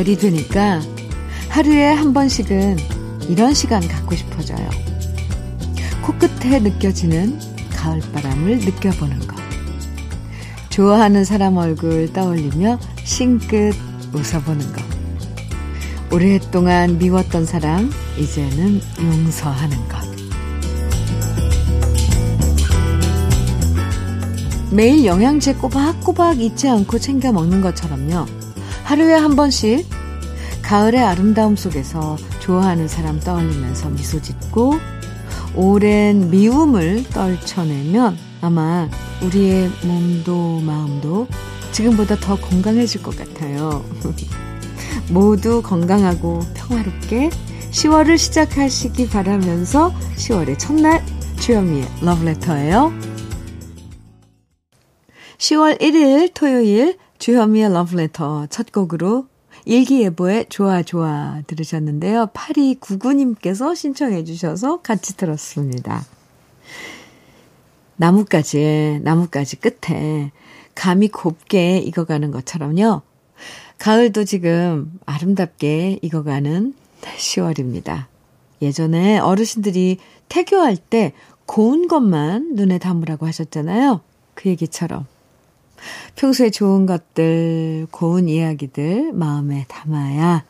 가을이 되니까 하루에 한 번씩은 이런 시간 갖고 싶어져요. 코끝에 느껴지는 가을바람을 느껴보는 것. 좋아하는 사람 얼굴 떠올리며 싱긋 웃어보는 것. 오랫동안 미웠던 사람, 이제는 용서하는 것. 매일 영양제 꼬박꼬박 잊지 않고 챙겨 먹는 것처럼요. 하루에 한 번씩 가을의 아름다움 속에서 좋아하는 사람 떠올리면서 미소 짓고 오랜 미움을 떨쳐내면 아마 우리의 몸도 마음도 지금보다 더 건강해질 것 같아요. 모두 건강하고 평화롭게 10월을 시작하시기 바라면서 10월의 첫날 주현미의 러브레터예요. 10월 1일 토요일 주현미의 러브레터 첫 곡으로 일기예보의 좋아 좋아 들으셨는데요. 8299님께서 신청해 주셔서 같이 들었습니다. 나뭇가지에, 나뭇가지 끝에 감이 곱게 익어가는 것처럼요. 가을도 지금 아름답게 익어가는 10월입니다. 예전에 어르신들이 태교할 때 고운 것만 눈에 담으라고 하셨잖아요. 그 얘기처럼 평소에 좋은 것들, 고운 이야기들 마음에 담아야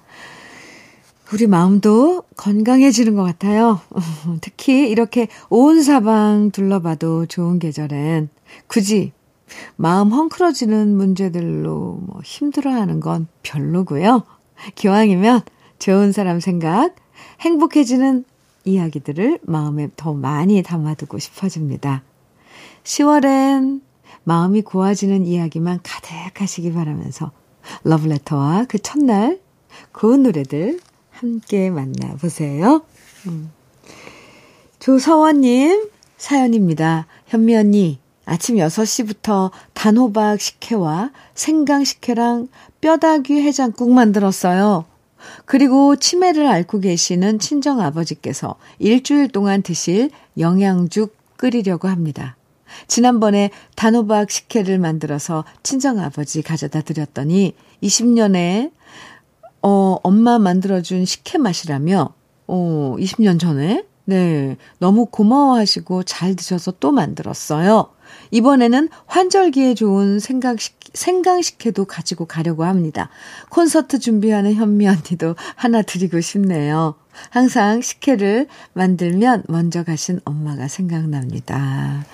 우리 마음도 건강해지는 것 같아요. 특히 이렇게 온 사방 둘러봐도 좋은 계절엔 굳이 마음 헝클어지는 문제들로 뭐 힘들어하는 건 별로고요. 기왕이면 좋은 사람 생각, 행복해지는 이야기들을 마음에 더 많이 담아두고 싶어집니다. 10월엔 마음이 고와지는 이야기만 가득하시기 바라면서 러브레터와 그 첫날 고운 노래들 함께 만나보세요. 음. 조서원님 사연입니다. 현미 언니, 아침 6시부터 단호박 식혜와 생강 식혜랑 뼈다귀 해장국 만들었어요. 그리고 치매를 앓고 계시는 친정 아버지께서 일주일 동안 드실 영양죽 끓이려고 합니다. 지난번에 단호박 식혜를 만들어서 친정아버지 가져다 드렸더니 20년에 어, 엄마 만들어준 식혜 맛이라며, 어, 20년 전에, 네, 너무 고마워하시고 잘 드셔서 또 만들었어요. 이번에는 환절기에 좋은 생강식, 생강식혜도 가지고 가려고 합니다. 콘서트 준비하는 현미 언니도 하나 드리고 싶네요. 항상 식혜를 만들면 먼저 가신 엄마가 생각납니다.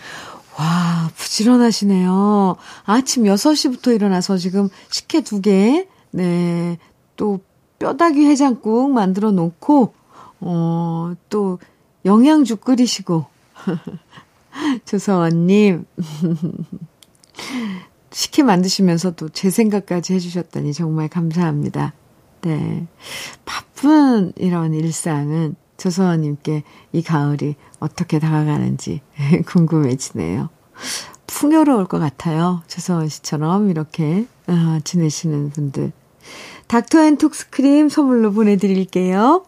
와, 부지런하시네요. 아침 6시부터 일어나서 지금 식혜 두 개, 네, 또 뼈다귀 해장국 만들어 놓고, 어, 또 영양죽 끓이시고. 조서원님, 식혜 만드시면서 또 제 생각까지 해주셨다니 정말 감사합니다. 네. 바쁜 이런 일상은 조서원님께 이 가을이 어떻게 다가가는지 궁금해지네요. 풍요로울 것 같아요. 조서원 씨처럼 이렇게 어, 지내시는 분들. 닥터앤톡스크림 선물로 보내드릴게요.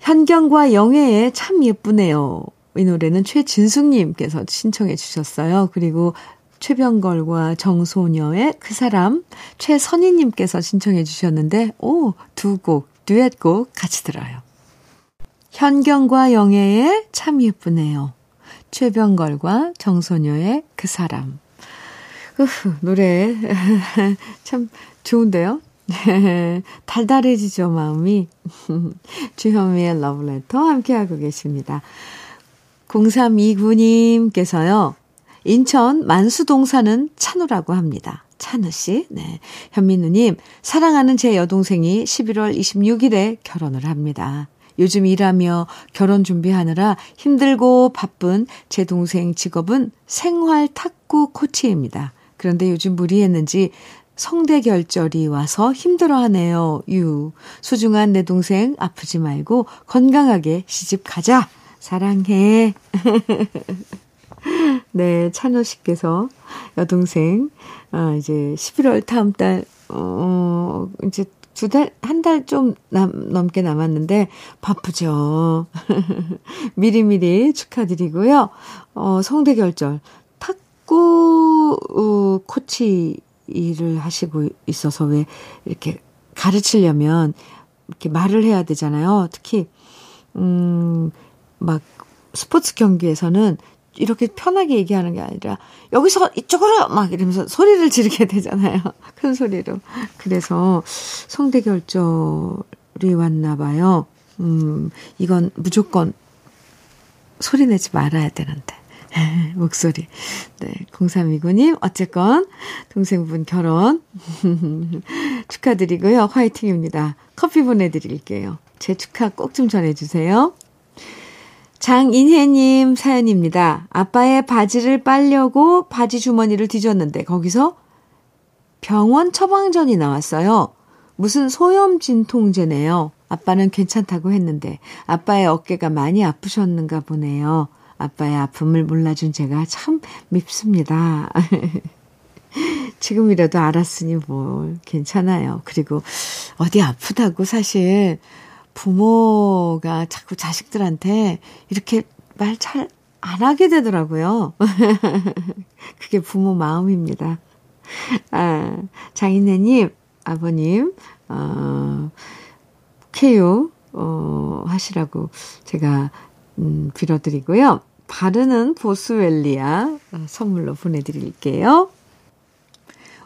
현경과 영애의 참 예쁘네요. 이 노래는 최진숙님께서 신청해 주셨어요. 그리고 최병걸과 정소녀의 그 사람, 최선희님께서 신청해 주셨는데, 오, 두 곡, 듀엣곡 같이 들어요. 현경과 영애의 참 예쁘네요. 최병걸과 정소녀의 그 사람. 으흐, 노래 참 좋은데요? 달달해지죠, 마음이. 주현미의 러브레터 함께하고 계십니다. 0329님께서요, 인천 만수동 사는 찬우라고 합니다. 찬우 씨, 네. 현민우님, 사랑하는 제 여동생이 11월 26일에 결혼을 합니다. 요즘 일하며 결혼 준비하느라 힘들고 바쁜 제 동생 직업은 생활 탁구 코치입니다. 그런데 요즘 무리했는지 성대 결절이 와서 힘들어 하네요. 유. 소중한 내 동생 아프지 말고 건강하게 시집 가자. 사랑해. 네, 찬호 씨께서 여동생, 아, 이제 11월 다음 달, 어, 이제 두 달, 한 달 좀 넘게 남았는데 바쁘죠. 미리미리 축하드리고요. 어, 성대 결절. 탁구, 어, 코치 일을 하시고 있어서 왜 이렇게 가르치려면 이렇게 말을 해야 되잖아요. 특히, 음, 막 스포츠 경기에서는 이렇게 편하게 얘기하는 게 아니라 여기서 이쪽으로 막 이러면서 소리를 지르게 되잖아요. 큰 소리로. 그래서 성대결절이 왔나 봐요. 음, 이건 무조건 소리 내지 말아야 되는데. 목소리. 네, 0329님, 어쨌건, 동생분 결혼. 축하드리고요. 화이팅입니다. 커피 보내드릴게요. 제 축하 꼭 좀 전해주세요. 장인혜님 사연입니다. 아빠의 바지를 빨려고 바지 주머니를 뒤졌는데 거기서 병원 처방전이 나왔어요. 무슨 소염 진통제네요. 아빠는 괜찮다고 했는데 아빠의 어깨가 많이 아프셨는가 보네요. 아빠의 아픔을 몰라준 제가 참 밉습니다. 지금이라도 알았으니 뭘 괜찮아요. 그리고 어디 아프다고 사실 부모가 자꾸 자식들한테 이렇게 말 잘 안 하게 되더라고요. 그게 부모 마음입니다. 아, 장인애님, 아버님, 어, 케요, 어, 하시라고 제가, 음, 빌어드리고요. 바르는 보스웰리아 선물로 보내드릴게요.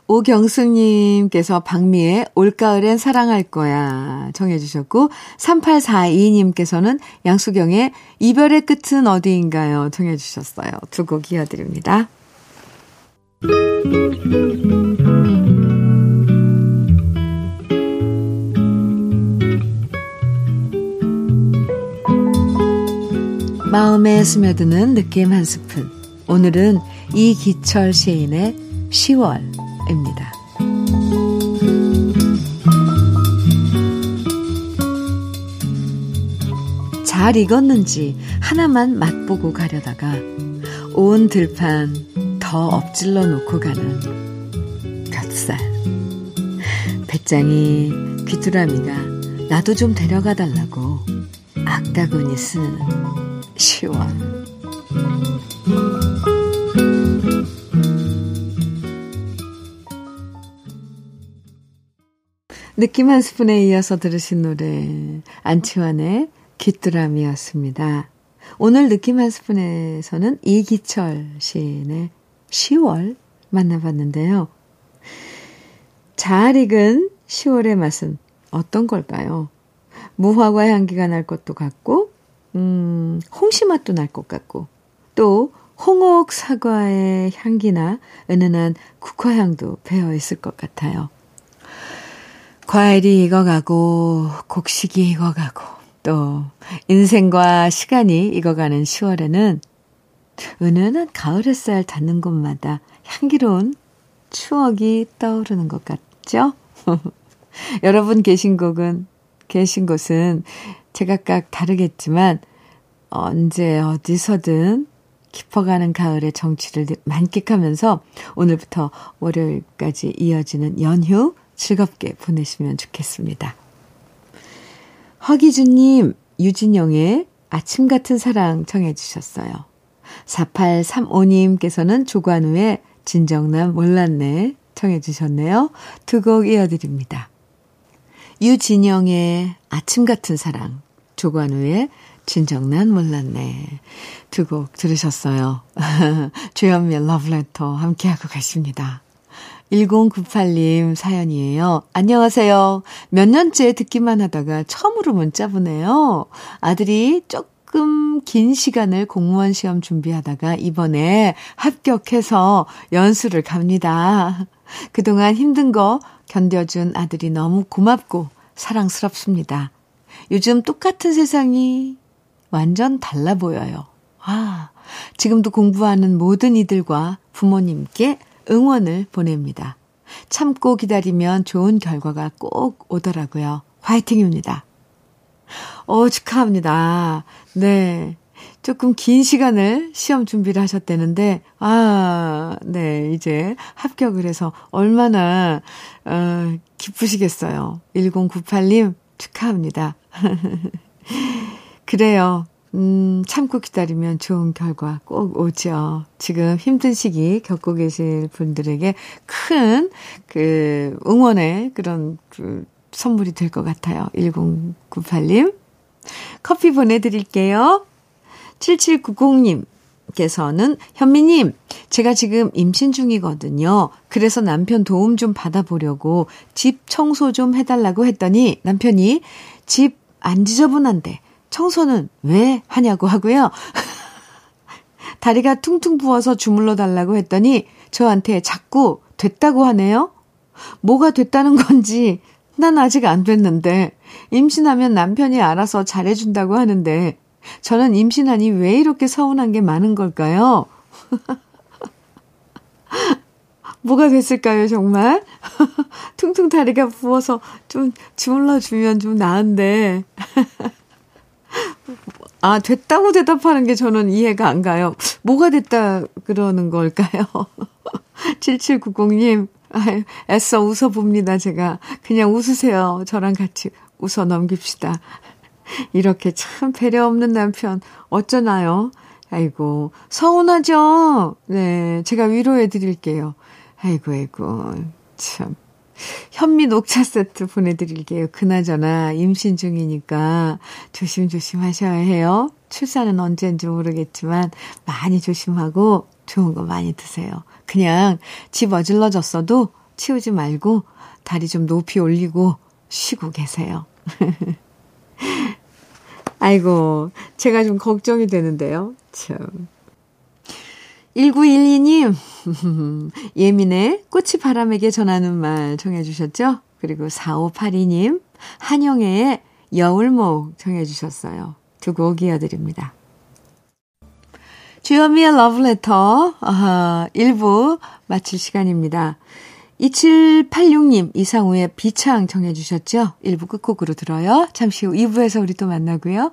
오경숙님께서 박미의 올가을엔 사랑할 거야 정해주셨고 3842님께서는 양수경의 이별의 끝은 어디인가요 정해주셨어요. 두 곡 이어드립니다. 마음에 스며드는 느낌 한 스푼. 오늘은 이기철 시인의 10월 입니다. 잘 익었는지 하나만 맛보고 가려다가 온 들판 더 엎질러 놓고 가는 볕살. 배짱이 귀뚜라미가 나도 좀 데려가 달라고 악다구니 쓰는 시원. 느낌 한 스푼에 이어서 들으신 노래 안치환의 귀뚜라미였습니다. 오늘 느낌 한 스푼에서는 이기철 시인의 10월 만나봤는데요. 잘 익은 10월의 맛은 어떤 걸까요? 무화과 향기가 날 것도 같고, 음, 홍시 맛도 날 것 같고, 또 홍옥 사과의 향기나 은은한 국화향도 배어 있을 것 같아요. 과일이 익어가고 곡식이 익어가고 또 인생과 시간이 익어가는 10월에는 은은한 가을 햇살 닿는 곳마다 향기로운 추억이 떠오르는 것 같죠? 여러분 계신 곳은 계신 곳은 제각각 다르겠지만 언제 어디서든 깊어가는 가을의 정취를 만끽하면서 오늘부터 월요일까지 이어지는 연휴 즐겁게 보내시면 좋겠습니다. 허기준님, 유진영의 아침 같은 사랑 청해주셨어요. 4835님께서는 조관우의 진정남 몰랐네 청해주셨네요. 두 곡 이어드립니다. 유진영의 아침 같은 사랑, 조관우의 진정난 몰랐네. 두 곡 들으셨어요. 주현미의 러브레터 함께하고 가십니다. 1098님 사연이에요. 안녕하세요. 몇 년째 듣기만 하다가 처음으로 문자 보내요. 아들이 조금 긴 시간을 공무원 시험 준비하다가 이번에 합격해서 연수를 갑니다. 그동안 힘든 거 견뎌준 아들이 너무 고맙고 사랑스럽습니다. 요즘 똑같은 세상이 완전 달라 보여요. 아, 지금도 공부하는 모든 이들과 부모님께 응원을 보냅니다. 참고 기다리면 좋은 결과가 꼭 오더라고요. 화이팅입니다. 어, 축하합니다. 네. 조금 긴 시간을 시험 준비를 하셨다는데, 아, 네, 이제 합격을 해서 얼마나, 어, 기쁘시겠어요. 1098님, 축하합니다. 그래요. 음, 참고 기다리면 좋은 결과 꼭 오죠. 지금 힘든 시기 겪고 계실 분들에게 큰, 그, 응원의 그런, 그, 선물이 될 것 같아요. 1098님. 커피 보내드릴게요. 7790님께서는 현미님, 제가 지금 임신 중이거든요. 그래서 남편 도움 좀 받아보려고 집 청소 좀 해달라고 했더니 남편이 집 안 지저분한데 청소는 왜 하냐고 하고요. 다리가 퉁퉁 부어서 주물러 달라고 했더니 저한테 자꾸 됐다고 하네요. 뭐가 됐다는 건지 난 아직 안 됐는데 임신하면 남편이 알아서 잘해준다고 하는데 저는 임신하니 왜 이렇게 서운한 게 많은 걸까요? 뭐가 됐을까요, 정말? 퉁퉁 다리가 부어서 좀 주물러주면 좀 나은데. 아, 됐다고 대답하는 게 저는 이해가 안 가요. 뭐가 됐다 그러는 걸까요? 7790님, 아유, 애써 웃어봅니다, 제가. 그냥 웃으세요. 저랑 같이 웃어 넘깁시다. 이렇게 참 배려 없는 남편, 어쩌나요? 아이고, 서운하죠? 네, 제가 위로해 드릴게요. 아이고, 아이고, 참. 현미 녹차 세트 보내드릴게요. 그나저나 임신 중이니까 조심조심 하셔야 해요. 출산은 언제인지 모르겠지만 많이 조심하고 좋은 거 많이 드세요. 그냥 집 어질러졌어도 치우지 말고 다리 좀 높이 올리고 쉬고 계세요. 아이고, 제가 좀 걱정이 되는데요. 참. 1912님, 예민의 꽃이 바람에게 전하는 말 정해주셨죠? 그리고 4582님, 한영애의 여울목 정해주셨어요. 두 곡 이어드립니다. 주현미의 러브레터, 아, 1부 마칠 시간입니다. 2786님, 이상우의 비창 정해 주셨죠? 1부 끝곡으로 들어요. 잠시 후 2부에서 우리 또 만나고요.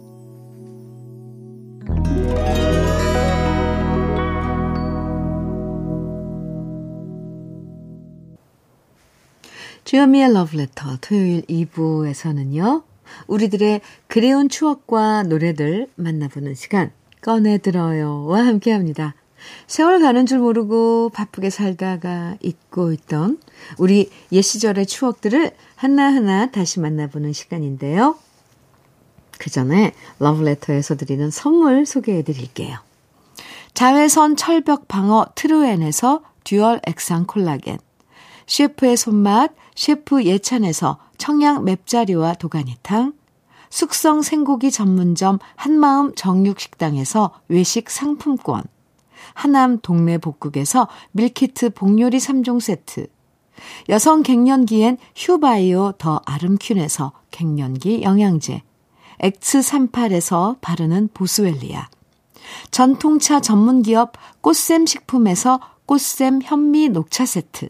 주현미의 러브레터 토요일 2부에서는요. 우리들의 그리운 추억과 노래들 만나보는 시간 꺼내들어요와 함께합니다. 세월 가는 줄 모르고 바쁘게 살다가 잊고 있던 우리 옛 시절의 추억들을 하나하나 다시 만나보는 시간인데요. 그 전에 러브레터에서 드리는 선물 소개해 드릴게요. 자외선 철벽 방어 트루엔에서 dual 액상 콜라겐 셰프의 손맛 셰프 예찬에서 청양 맵자리와 도가니탕, 숙성 생고기 전문점 한마음 정육식당에서 외식 상품권, 하남 동네 복국에서 밀키트 복요리 3종 세트, 여성 갱년기엔 휴바이오 더 아름퀸에서 갱년기 영양제, X38에서 바르는 보스웰리아, 전통차 전문기업 꽃샘 식품에서 꽃샘 현미 녹차 세트,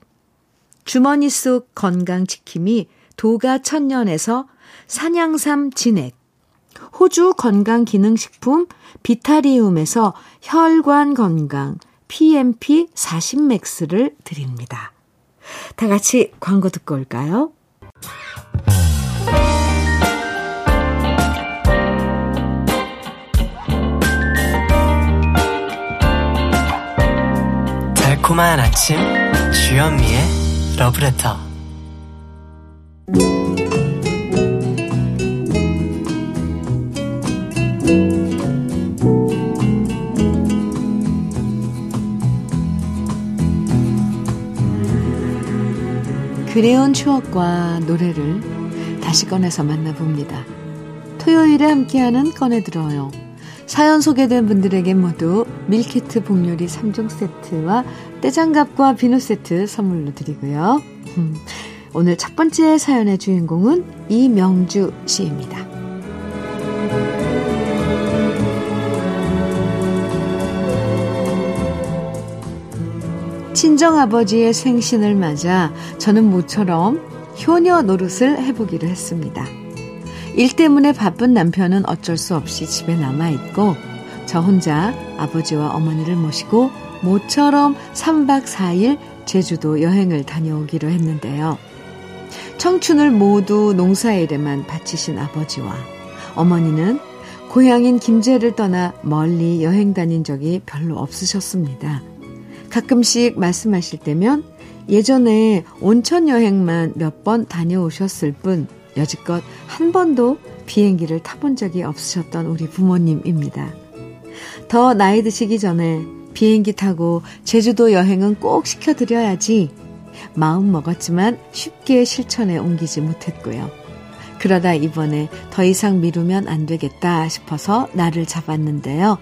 주머니 속 건강지킴이 도가 천년에서 산양삼 진액, 호주 건강기능식품 비타리움에서 혈관 건강 PMP 40맥스를 드립니다. 다 같이 광고 듣고 올까요? 달콤한 아침 주현미의 러브레터 그리운 추억과 노래를 다시 꺼내서 만나봅니다. 토요일에 함께하는 꺼내들어요. 사연 소개된 분들에게 모두 밀키트 복요리 3종 세트와 떼장갑과 비누 세트 선물로 드리고요. 오늘 첫 번째 사연의 주인공은 이명주 씨입니다. 친정아버지의 생신을 맞아 저는 모처럼 효녀 노릇을 해보기로 했습니다. 일 때문에 바쁜 남편은 어쩔 수 없이 집에 남아있고 저 혼자 아버지와 어머니를 모시고 모처럼 3박 4일 제주도 여행을 다녀오기로 했는데요. 청춘을 모두 농사일에만 바치신 아버지와 어머니는 고향인 김제를 떠나 멀리 여행 다닌 적이 별로 없으셨습니다. 가끔씩 말씀하실 때면 예전에 온천 여행만 몇 번 다녀오셨을 뿐 여지껏 한 번도 비행기를 타본 적이 없으셨던 우리 부모님입니다. 더 나이 드시기 전에 비행기 타고 제주도 여행은 꼭 시켜드려야지 마음 먹었지만 쉽게 실천에 옮기지 못했고요. 그러다 이번에 더 이상 미루면 안 되겠다 싶어서 나를 잡았는데요.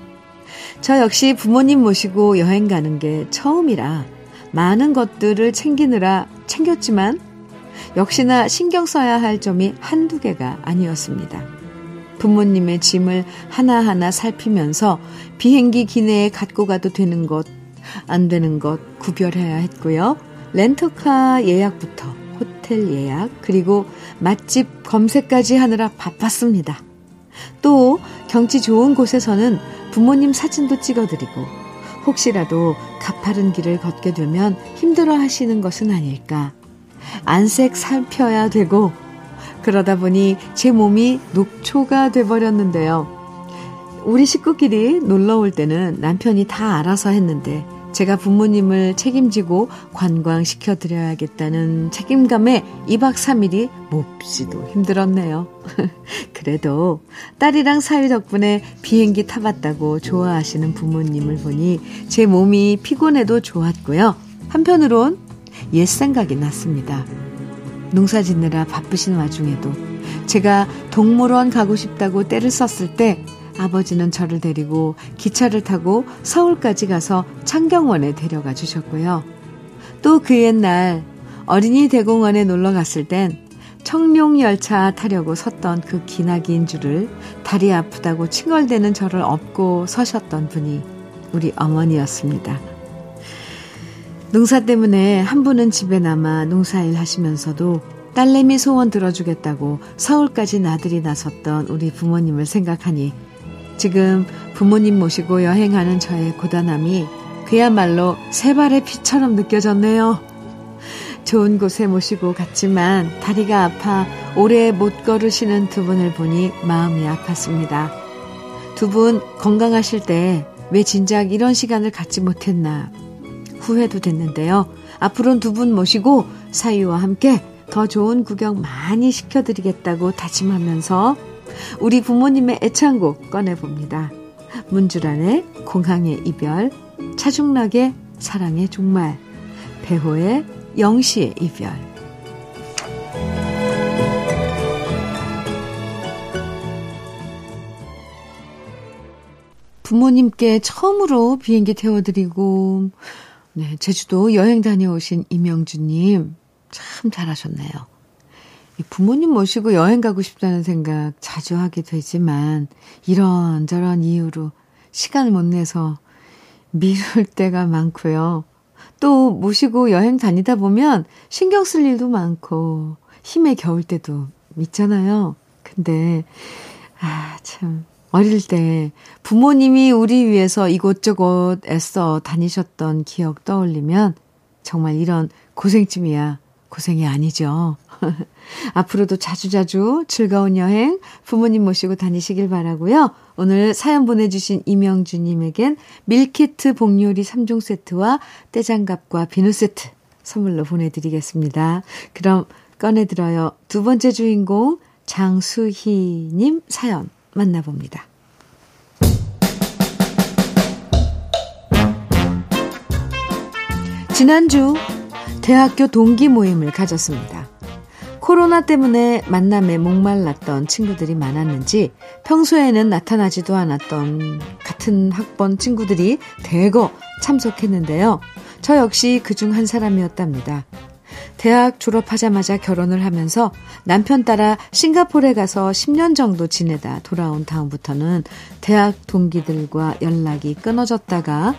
저 역시 부모님 모시고 여행 가는 게 처음이라 많은 것들을 챙기느라 챙겼지만 역시나 신경 써야 할 점이 한두 개가 아니었습니다. 부모님의 짐을 하나하나 살피면서 비행기 기내에 갖고 가도 되는 것, 안 되는 것 구별해야 했고요. 렌터카 예약부터 호텔 예약, 그리고 맛집 검색까지 하느라 바빴습니다. 또 경치 좋은 곳에서는 부모님 사진도 찍어드리고 혹시라도 가파른 길을 걷게 되면 힘들어 하시는 것은 아닐까. 안색 살펴야 되고 그러다 보니 제 몸이 녹초가 돼버렸는데요. 우리 식구끼리 놀러 올 때는 남편이 다 알아서 했는데 제가 부모님을 책임지고 관광시켜 드려야겠다는 책임감에 2박 3일이 몹시도 힘들었네요. 그래도 딸이랑 사위 덕분에 비행기 타봤다고 좋아하시는 부모님을 보니 제 몸이 피곤해도 좋았고요. 한편으론 옛 생각이 났습니다. 농사 짓느라 바쁘신 와중에도 제가 동물원 가고 싶다고 때를 썼을 때 아버지는 저를 데리고 기차를 타고 서울까지 가서 창경원에 데려가 주셨고요. 또 그 옛날 어린이 대공원에 놀러 갔을 땐 청룡 열차 타려고 섰던 그 기나긴 줄을 다리 아프다고 칭얼대는 저를 업고 서셨던 분이 우리 어머니였습니다. 농사 때문에 한 분은 집에 남아 농사일 하시면서도 딸내미 소원 들어주겠다고 서울까지 나들이 나섰던 우리 부모님을 생각하니 지금 부모님 모시고 여행하는 저의 고단함이 그야말로 새 발의 피처럼 느껴졌네요. 좋은 곳에 모시고 갔지만 다리가 아파 오래 못 걸으시는 두 분을 보니 마음이 아팠습니다. 두 분 건강하실 때 왜 진작 이런 시간을 갖지 못했나 후회도 됐는데요. 앞으로는 두 분 모시고 사위와 함께 더 좋은 구경 많이 시켜드리겠다고 다짐하면서 우리 부모님의 애창곡 꺼내봅니다. 문주란의 공항의 이별, 차중락의 사랑의 종말, 배호의 영시의 이별. 부모님께 처음으로 비행기 태워드리고, 네, 제주도 여행 다녀오신 이명주님, 참 잘하셨네요. 부모님 모시고 여행 가고 싶다는 생각 자주 하게 되지만 이런저런 이유로 시간을 못 내서 미룰 때가 많고요. 또 모시고 여행 다니다 보면 신경 쓸 일도 많고 힘에 겨울 때도 있잖아요. 근데 아, 참 어릴 때 부모님이 우리 위해서 이곳저곳 애써 다니셨던 기억 떠올리면 정말 이런 고생쯤이야 고생이 아니죠. 앞으로도 자주자주 즐거운 여행 부모님 모시고 다니시길 바라고요. 오늘 사연 보내주신 이명주님에겐 밀키트 복요리 3종 세트와 떼장갑과 비누 세트 선물로 보내드리겠습니다. 그럼 꺼내들어요. 두 번째 주인공 장수희님 사연 만나봅니다. 지난주 대학교 동기 모임을 가졌습니다. 코로나 때문에 만남에 목말랐던 친구들이 많았는지 평소에는 나타나지도 않았던 같은 학번 친구들이 대거 참석했는데요. 저 역시 그중 한 사람이었답니다. 대학 졸업하자마자 결혼을 하면서 남편 따라 싱가포르에 가서 10년 정도 지내다 돌아온 다음부터는 대학 동기들과 연락이 끊어졌다가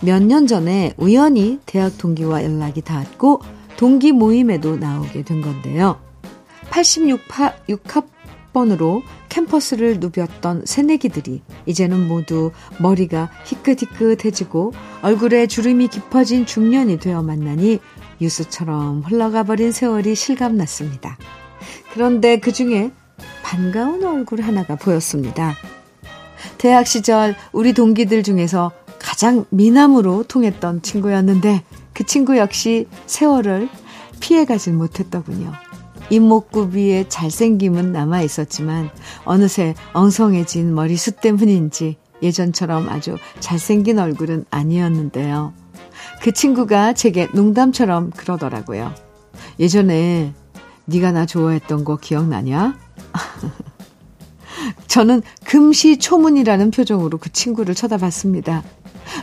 몇 년 전에 우연히 대학 동기와 연락이 닿았고 동기 모임에도 나오게 된 건데요. 86학 번으로 캠퍼스를 누볐던 새내기들이 이제는 모두 머리가 희끗희끗해지고 얼굴에 주름이 깊어진 중년이 되어 만나니 유수처럼 흘러가 버린 세월이 실감났습니다. 그런데 그 중에 반가운 얼굴 하나가 보였습니다. 대학 시절 우리 동기들 중에서 가장 미남으로 통했던 친구였는데 그 친구 역시 세월을 피해가질 못했더군요. 이목구비의 잘생김은 남아 있었지만 어느새 엉성해진 머리숱 때문인지 예전처럼 아주 잘생긴 얼굴은 아니었는데요. 그 친구가 제게 농담처럼 그러더라고요. 예전에 네가 나 좋아했던 거 기억나냐? 저는 금시초문이라는 표정으로 그 친구를 쳐다봤습니다.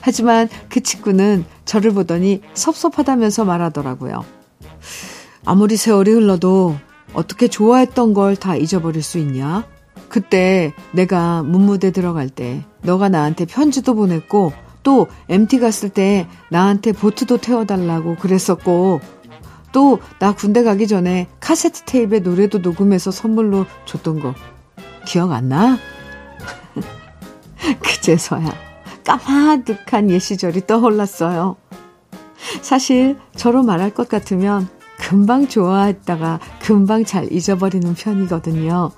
하지만 그 친구는 저를 보더니 섭섭하다면서 말하더라고요. 아무리 세월이 흘러도 어떻게 좋아했던 걸 다 잊어버릴 수 있냐? 그때 내가 문무대 들어갈 때 너가 나한테 편지도 보냈고 또 MT 갔을 때 나한테 보트도 태워달라고 그랬었고 또 나 군대 가기 전에 카세트 테이프에 노래도 녹음해서 선물로 줬던 거 기억 안 나? 그제서야 까마득한 옛 시절이 떠올랐어요. 사실 저로 말할 것 같으면 금방 좋아했다가 금방 잘 잊어버리는 편이거든요.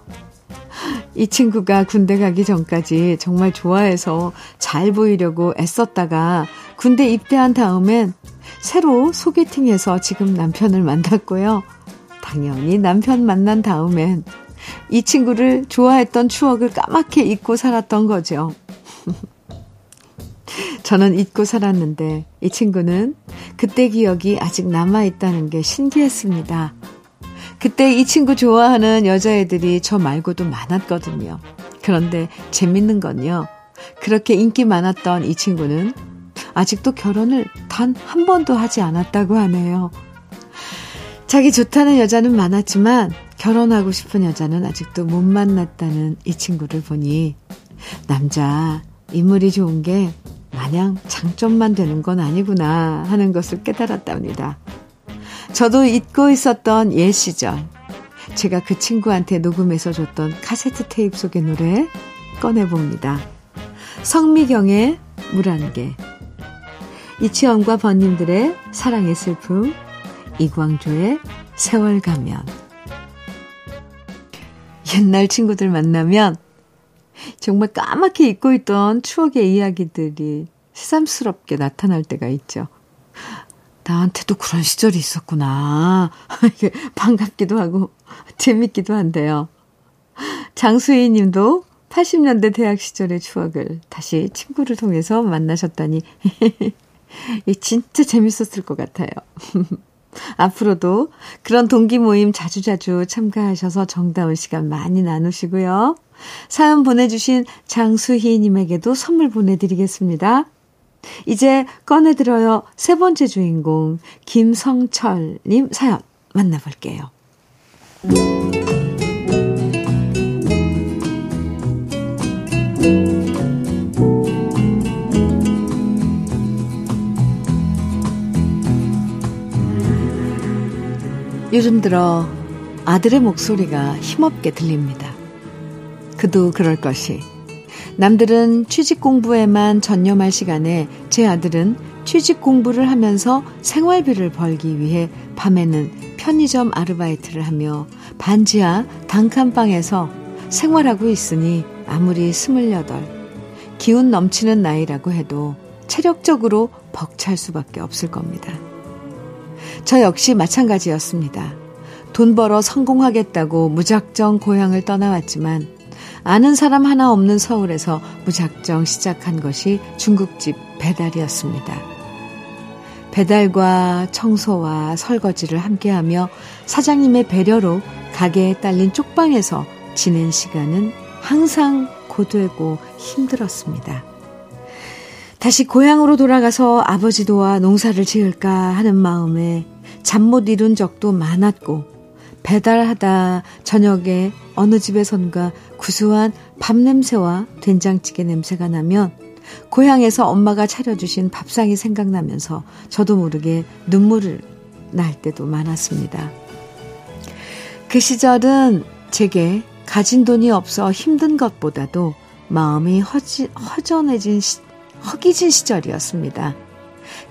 이 친구가 군대 가기 전까지 정말 좋아해서 잘 보이려고 애썼다가 군대 입대한 다음엔 새로 소개팅해서 지금 남편을 만났고요. 당연히 남편 만난 다음엔 이 친구를 좋아했던 추억을 까맣게 잊고 살았던 거죠. 저는 잊고 살았는데 이 친구는 그때 기억이 아직 남아있다는 게 신기했습니다. 그때 이 친구 좋아하는 여자애들이 저 말고도 많았거든요. 그런데 재밌는 건요. 그렇게 인기 많았던 이 친구는 아직도 결혼을 단 한 번도 하지 않았다고 하네요. 자기 좋다는 여자는 많았지만 결혼하고 싶은 여자는 아직도 못 만났다는 이 친구를 보니 남자 인물이 좋은 게 마냥 장점만 되는 건 아니구나 하는 것을 깨달았답니다. 저도 잊고 있었던 옛 시절. 제가 그 친구한테 녹음해서 줬던 카세트 테이프 속의 노래 꺼내봅니다. 성미경의 물한 개. 이치원과 번님들의 사랑의 슬픔. 이광조의 세월 가면. 옛날 친구들 만나면 정말 까맣게 잊고 있던 추억의 이야기들이 새삼스럽게 나타날 때가 있죠. 나한테도 그런 시절이 있었구나. 반갑기도 하고 재밌기도 한데요. 장수희 님도 80년대 대학 시절의 추억을 다시 친구를 통해서 만나셨다니 진짜 재밌었을 것 같아요. 앞으로도 그런 동기 모임 자주자주 참가하셔서 정다운 시간 많이 나누시고요. 사연 보내주신 장수희 님에게도 선물 보내드리겠습니다. 이제 꺼내들어요. 세 번째 주인공, 김성철님 사연 만나볼게요. 요즘 들어 아들의 목소리가 힘없게 들립니다. 그도 그럴 것이 남들은 취직 공부에만 전념할 시간에 제 아들은 취직 공부를 하면서 생활비를 벌기 위해 밤에는 편의점 아르바이트를 하며 반지하 단칸방에서 생활하고 있으니 아무리 스물여덟, 기운 넘치는 나이라고 해도 체력적으로 벅찰 수밖에 없을 겁니다. 저 역시 마찬가지였습니다. 돈 벌어 성공하겠다고 무작정 고향을 떠나왔지만 아는 사람 하나 없는 서울에서 무작정 시작한 것이 중국집 배달이었습니다. 배달과 청소와 설거지를 함께하며 사장님의 배려로 가게에 딸린 쪽방에서 지낸 시간은 항상 고되고 힘들었습니다. 다시 고향으로 돌아가서 아버지 도와 농사를 지을까 하는 마음에 잠 못 이룬 적도 많았고 배달하다 저녁에 어느 집에선가 구수한 밥 냄새와 된장찌개 냄새가 나면 고향에서 엄마가 차려주신 밥상이 생각나면서 저도 모르게 눈물을 날 때도 많았습니다. 그 시절은 제게 가진 돈이 없어 힘든 것보다도 마음이 허지, 허전해진, 시, 허기진 시절이었습니다.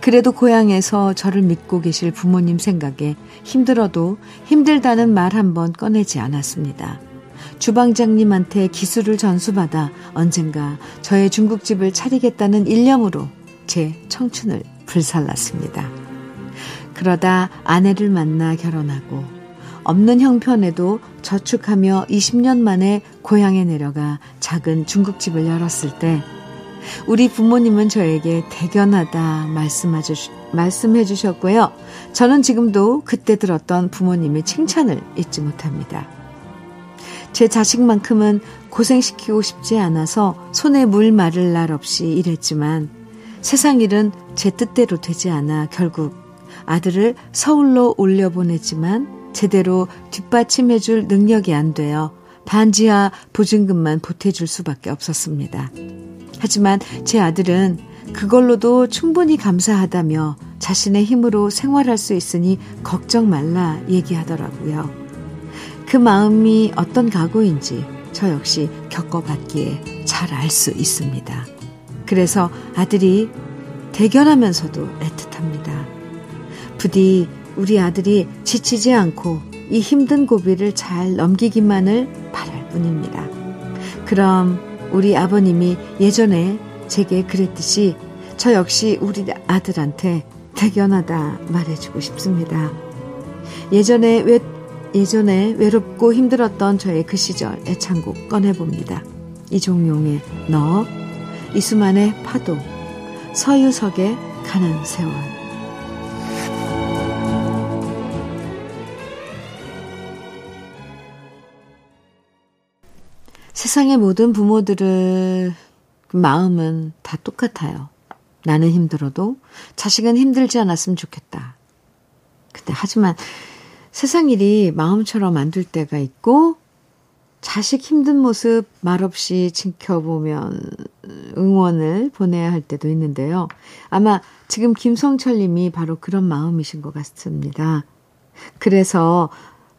그래도 고향에서 저를 믿고 계실 부모님 생각에 힘들어도 힘들다는 말 한번 꺼내지 않았습니다. 주방장님한테 기술을 전수받아 언젠가 저의 중국집을 차리겠다는 일념으로 제 청춘을 불살랐습니다. 그러다 아내를 만나 결혼하고 없는 형편에도 저축하며 20년 만에 고향에 내려가 작은 중국집을 열었을 때 우리 부모님은 저에게 대견하다 말씀해 주셨고요. 저는 지금도 그때 들었던 부모님의 칭찬을 잊지 못합니다. 제 자식만큼은 고생시키고 싶지 않아서 손에 물 마를 날 없이 일했지만 세상 일은 제 뜻대로 되지 않아 결국 아들을 서울로 올려보냈지만 제대로 뒷받침해줄 능력이 안 되어 반지하 보증금만 보태줄 수밖에 없었습니다. 하지만 제 아들은 그걸로도 충분히 감사하다며 자신의 힘으로 생활할 수 있으니 걱정 말라 얘기하더라고요. 그 마음이 어떤 각오인지 저 역시 겪어봤기에 잘 알 수 있습니다. 그래서 아들이 대견하면서도 애틋합니다. 부디 우리 아들이 지치지 않고 이 힘든 고비를 잘 넘기기만을 바랄 뿐입니다. 그럼 우리 아버님이 예전에 제게 그랬듯이 저 역시 우리 아들한테 대견하다 말해주고 싶습니다. 예전에 외, 예전에 외롭고 힘들었던 저의 그 시절 애창곡 꺼내봅니다. 이종용의 너, 이수만의 파도, 서유석의 가는 세월. 세상의 모든 부모들의 마음은 다 똑같아요. 나는 힘들어도 자식은 힘들지 않았으면 좋겠다. 근데 하지만 세상 일이 마음처럼 안 될 때가 있고 자식 힘든 모습 말없이 지켜보면 응원을 보내야 할 때도 있는데요. 아마 지금 김성철 님이 바로 그런 마음이신 것 같습니다. 그래서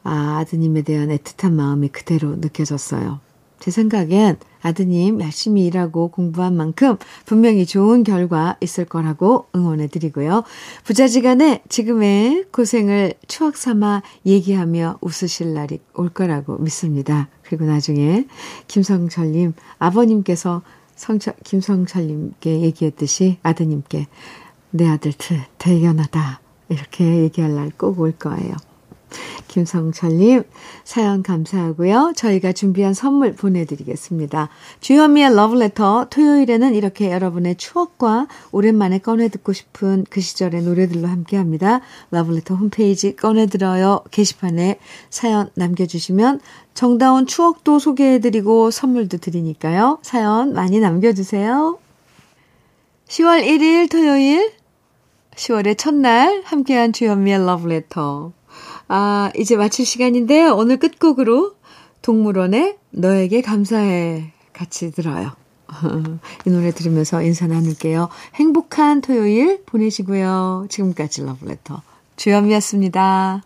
아, 아드님에 대한 애틋한 마음이 그대로 느껴졌어요. 제 생각엔 아드님 열심히 일하고 공부한 만큼 분명히 좋은 결과 있을 거라고 응원해 드리고요. 부자지간에 지금의 고생을 추억 삼아 얘기하며 웃으실 날이 올 거라고 믿습니다. 그리고 나중에 김성철님, 아버님께서 성철, 김성철님께 얘기했듯이 아드님께 내 아들 대견하다. 이렇게 얘기할 날 꼭 올 거예요. 김성철님, 사연 감사하고요. 저희가 준비한 선물 보내드리겠습니다. 주현미의 러브레터, 토요일에는 이렇게 여러분의 추억과 오랜만에 꺼내듣고 싶은 그 시절의 노래들로 함께 합니다. 러브레터 홈페이지 꺼내들어요. 게시판에 사연 남겨주시면 정다운 추억도 소개해드리고 선물도 드리니까요. 사연 많이 남겨주세요. 10월 1일 토요일, 10월의 첫날 함께한 주현미의 러브레터. 아, 이제 마칠 시간인데요. 오늘 끝곡으로 동물원의 너에게 감사해 같이 들어요. 이 노래 들으면서 인사 나눌게요. 행복한 토요일 보내시고요. 지금까지 러브레터 주현미였습니다.